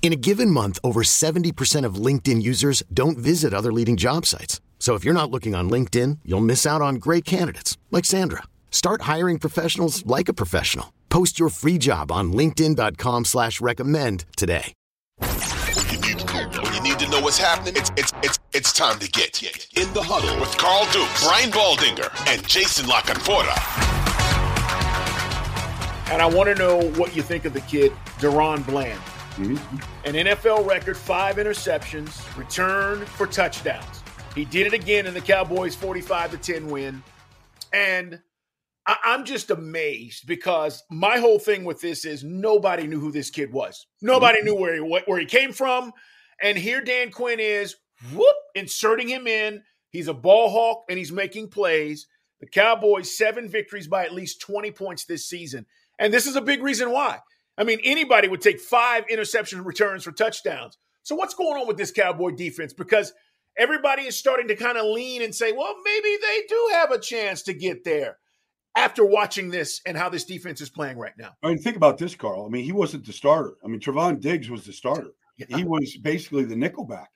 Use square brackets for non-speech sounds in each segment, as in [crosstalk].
In a given month, over 70% of LinkedIn users don't visit other leading job sites. So if you're not looking on LinkedIn, you'll miss out on great candidates like Sandra. Start hiring professionals like a professional. Post your free job on LinkedIn.com slash recommend today. When you need, when you need to know what's happening, it's it's it's it's time to get in the huddle with Carl Dukes, Brian Baldinger, and Jason La Canfora. And I want to know what you think of the kid, DaRon Bland. Mm-hmm. An NFL record, five interceptions, return for touchdowns. He did it again in the Cowboys' 45 to 10 win. And I- I'm just amazed because my whole thing with this is nobody knew who this kid was. Nobody knew where he where he came from. And here Dan Quinn is, whoop, inserting him in. He's a ball hawk and he's making plays. The Cowboys seven victories by at least 20 points this season. And this is a big reason why. I mean, anybody would take five interception returns for touchdowns. So what's going on with this Cowboy defense? Because everybody is starting to kind of lean and say, well, maybe they do have a chance to get there after watching this and how this defense is playing right now. I mean, think about this, Carl. I mean, he wasn't the starter. I mean, Trevon Diggs was the starter. Yeah. He was basically the nickelback.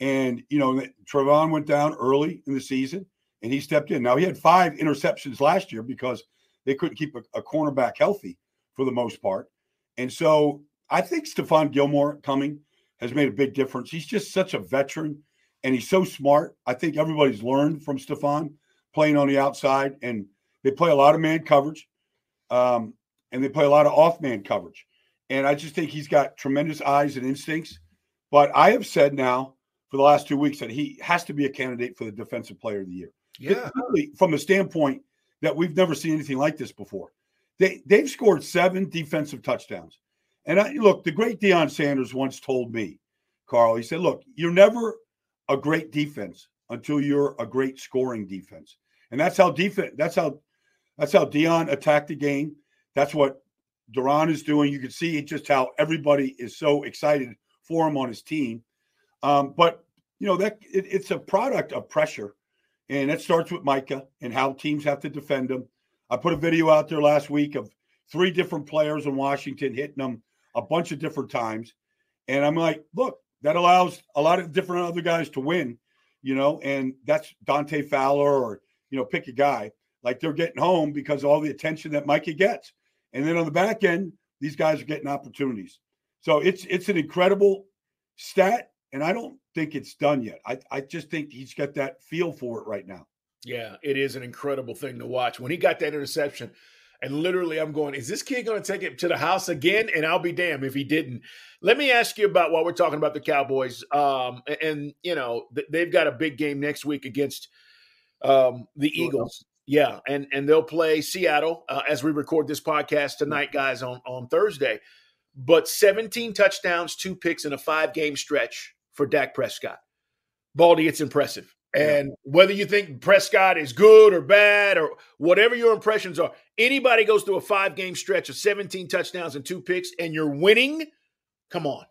And, you know, Trevon went down early in the season and he stepped in. Now, he had five interceptions last year because they couldn't keep a, a cornerback healthy for the most part. And so I think Stephon Gilmore coming has made a big difference. He's just such a veteran and he's so smart. I think everybody's learned from Stephon playing on the outside and they play a lot of man coverage um, and they play a lot of off man coverage. And I just think he's got tremendous eyes and instincts. But I have said now for the last two weeks that he has to be a candidate for the defensive player of the year. Really, from a standpoint that we've never seen anything like this before. They they've scored seven defensive touchdowns. And I, look, the great Deion Sanders once told me, Carl, he said, look, you're never a great defense until you're a great scoring defense. And that's how defense that's how that's how Deion attacked the game. That's what DaRon is doing. You can see just how everybody is so excited for him on his team. Um, but you know that it, it's a product of pressure, and it starts with Micah and how teams have to defend him. I put a video out there last week of three different players in Washington hitting them a bunch of different times, and I'm like, look, that allows a lot of different other guys to win, you know, and that's Dante Fowler or you know, pick a guy. Like they're getting home because all the attention that Mikey gets. And then on the back end, these guys are getting opportunities. So it's it's an incredible stat, and I don't think it's done yet. I, I just think he's got that feel for it right now. Yeah, it is an incredible thing to watch. When he got that interception, and literally I'm going, is this kid going to take it to the house again? And I'll be damned if he didn't. Let me ask you about while we're talking about the Cowboys. Um, and, and you know, they've got a big game next week against um, the Eagles. Yeah, and and they'll play Seattle uh, as we record this podcast tonight, guys, on on Thursday. But 17 touchdowns, two picks in a five game stretch for Dak Prescott. Baldy, it's impressive. And yeah. whether you think Prescott is good or bad or whatever your impressions are, anybody goes through a five game stretch of 17 touchdowns and two picks and you're winning, come on.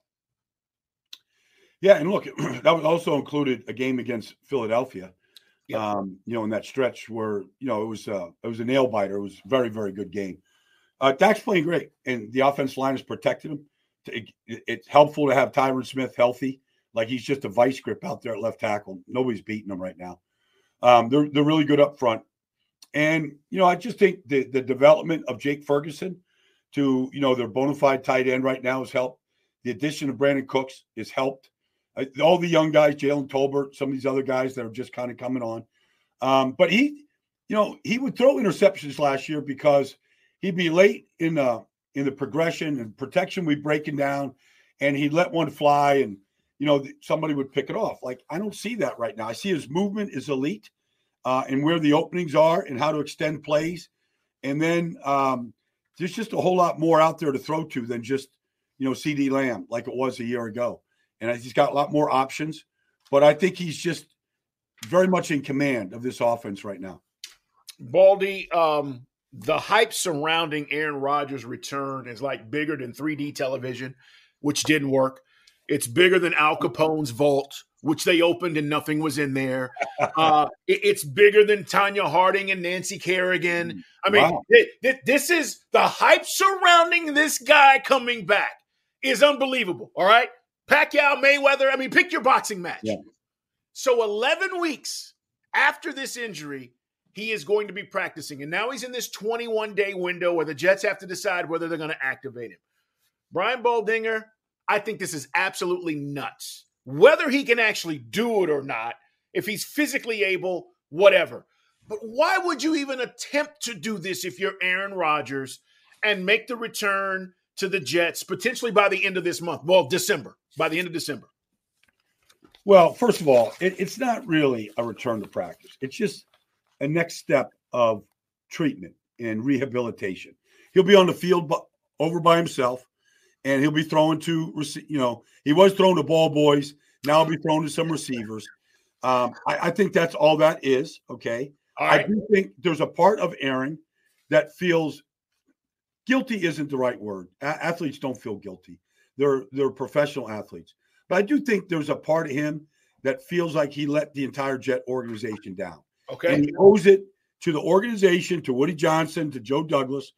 Yeah, and look, [clears throat] that was also included a game against Philadelphia yeah. um, you know, in that stretch where you know it was uh, it was a nail biter. It was a very very good game. Uh, Dak's playing great, and the offense line has protected him. It, it, it's helpful to have Tyron Smith healthy. Like he's just a vice grip out there at left tackle. Nobody's beating him right now. Um, they're they're really good up front, and you know I just think the the development of Jake Ferguson to you know their bona fide tight end right now has helped. The addition of Brandin Cooks has helped all the young guys, Jalen Tolbert, some of these other guys that are just kind of coming on. Um, but he, you know, he would throw interceptions last year because he'd be late in the in the progression and protection we breaking down, and he let one fly, and you know somebody would pick it off. Like I don't see that right now. I see his movement is elite, uh, and where the openings are and how to extend plays, and then um, there's just a whole lot more out there to throw to than just you know CeeDee Lamb like it was a year ago, and he's got a lot more options. But I think he's just very much in command of this offense right now. Baldy, um, the hype surrounding Aaron Rodgers' return is like bigger than 3D television, which didn't work. It's bigger than Al Capone's vault, which they opened and nothing was in there. Uh, [laughs] it, it's bigger than Tonya Harding and Nancy Kerrigan. I mean, wow. it, it, this is the hype surrounding this guy coming back is unbelievable. All right, Pacquiao Mayweather. I mean, pick your boxing match. Yeah. So 11 weeks after this injury, he is going to be practicing. And now he's in this 21 day window where the Jets have to decide whether they're going to activate him. Brian Baldinger, I think this is absolutely nuts. Whether he can actually do it or not, if he's physically able, whatever. But why would you even attempt to do this if you're Aaron Rodgers and make the return to the Jets potentially by the end of this month? Well, December, by the end of December. Well, first of all, it, it's not really a return to practice. It's just a next step of treatment and rehabilitation. He'll be on the field over by himself, and he'll be throwing to you know he was throwing to ball boys. Now he'll be throwing to some receivers. Um, I, I, think that's all that is. Okay. I do think there's a part of Aaron that feels guilty isn't the right word. A- athletes don't feel guilty. They're they're professional athletes. But I do think there's a part of him that feels like he let the entire Jet organization down. Okay. And he owes it to the organization, to Woody Johnson, to Joe Douglas,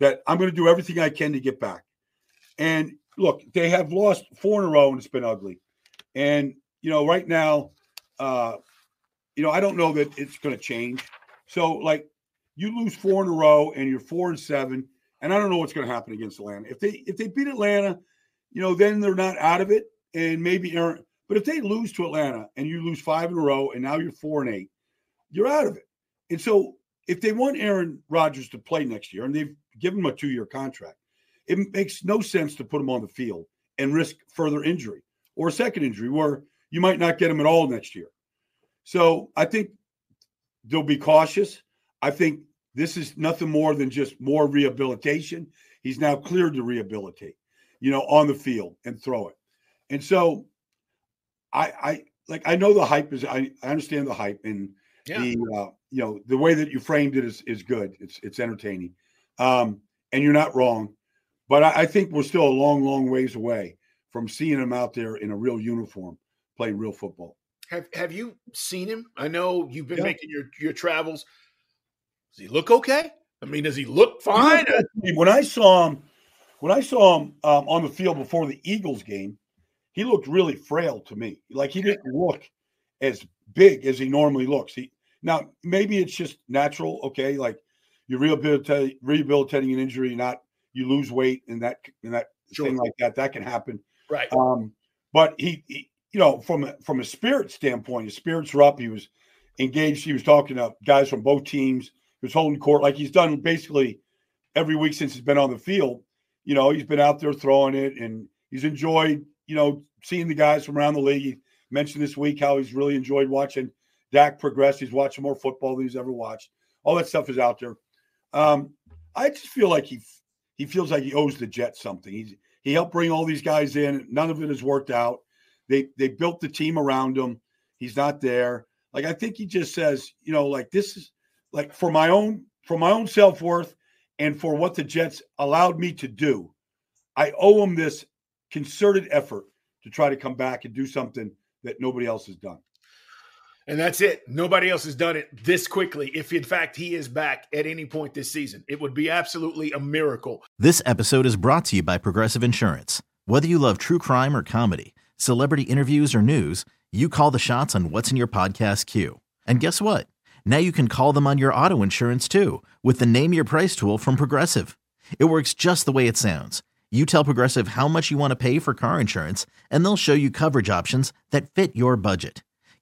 that I'm going to do everything I can to get back. And look, they have lost four in a row and it's been ugly. And, you know, right now, uh, you know, I don't know that it's going to change. So, like, you lose four in a row and you're four and seven, and I don't know what's going to happen against Atlanta. If they if they beat Atlanta, you know, then they're not out of it, and maybe Aaron. But if they lose to Atlanta and you lose five in a row, and now you're four and eight, you're out of it. And so if they want Aaron Rodgers to play next year and they've given him a two year contract, it makes no sense to put him on the field and risk further injury or a second injury where you might not get him at all next year. So I think they'll be cautious. I think this is nothing more than just more rehabilitation. He's now cleared to rehabilitate, you know, on the field and throw it. And so I I like I know the hype is I, I understand the hype and yeah. the uh, you know the way that you framed it is is good. It's it's entertaining, um, and you're not wrong. But I, I, think we're still a long, long ways away from seeing him out there in a real uniform playing real football. Have Have you seen him? I know you've been yeah. making your your travels. Does he look okay? I mean, does he look fine? When I saw him, when I saw him um, on the field before the Eagles game, he looked really frail to me. Like he didn't look as big as he normally looks. He now, maybe it's just natural. Okay, like you're rehabilitating, rehabilitating an injury, not you lose weight and that and that sure. thing like that. That can happen. Right. Um, but he, he, you know, from a, from a spirit standpoint, his spirits were up. He was engaged. He was talking to guys from both teams. He was holding court like he's done basically every week since he's been on the field. You know, he's been out there throwing it, and he's enjoyed, you know, seeing the guys from around the league. He mentioned this week how he's really enjoyed watching Dak progress. He's watching more football than he's ever watched. All that stuff is out there. Um, I just feel like he he feels like he owes the Jets something. He's he helped bring all these guys in. None of it has worked out. They they built the team around him. He's not there. Like I think he just says, you know, like this is like for my own for my own self worth and for what the Jets allowed me to do. I owe him this concerted effort to try to come back and do something that nobody else has done. And that's it. Nobody else has done it this quickly. If in fact he is back at any point this season, it would be absolutely a miracle. This episode is brought to you by Progressive Insurance. Whether you love true crime or comedy, celebrity interviews or news, you call the shots on what's in your podcast queue. And guess what? Now you can call them on your auto insurance too with the Name Your Price tool from Progressive. It works just the way it sounds. You tell Progressive how much you want to pay for car insurance, and they'll show you coverage options that fit your budget.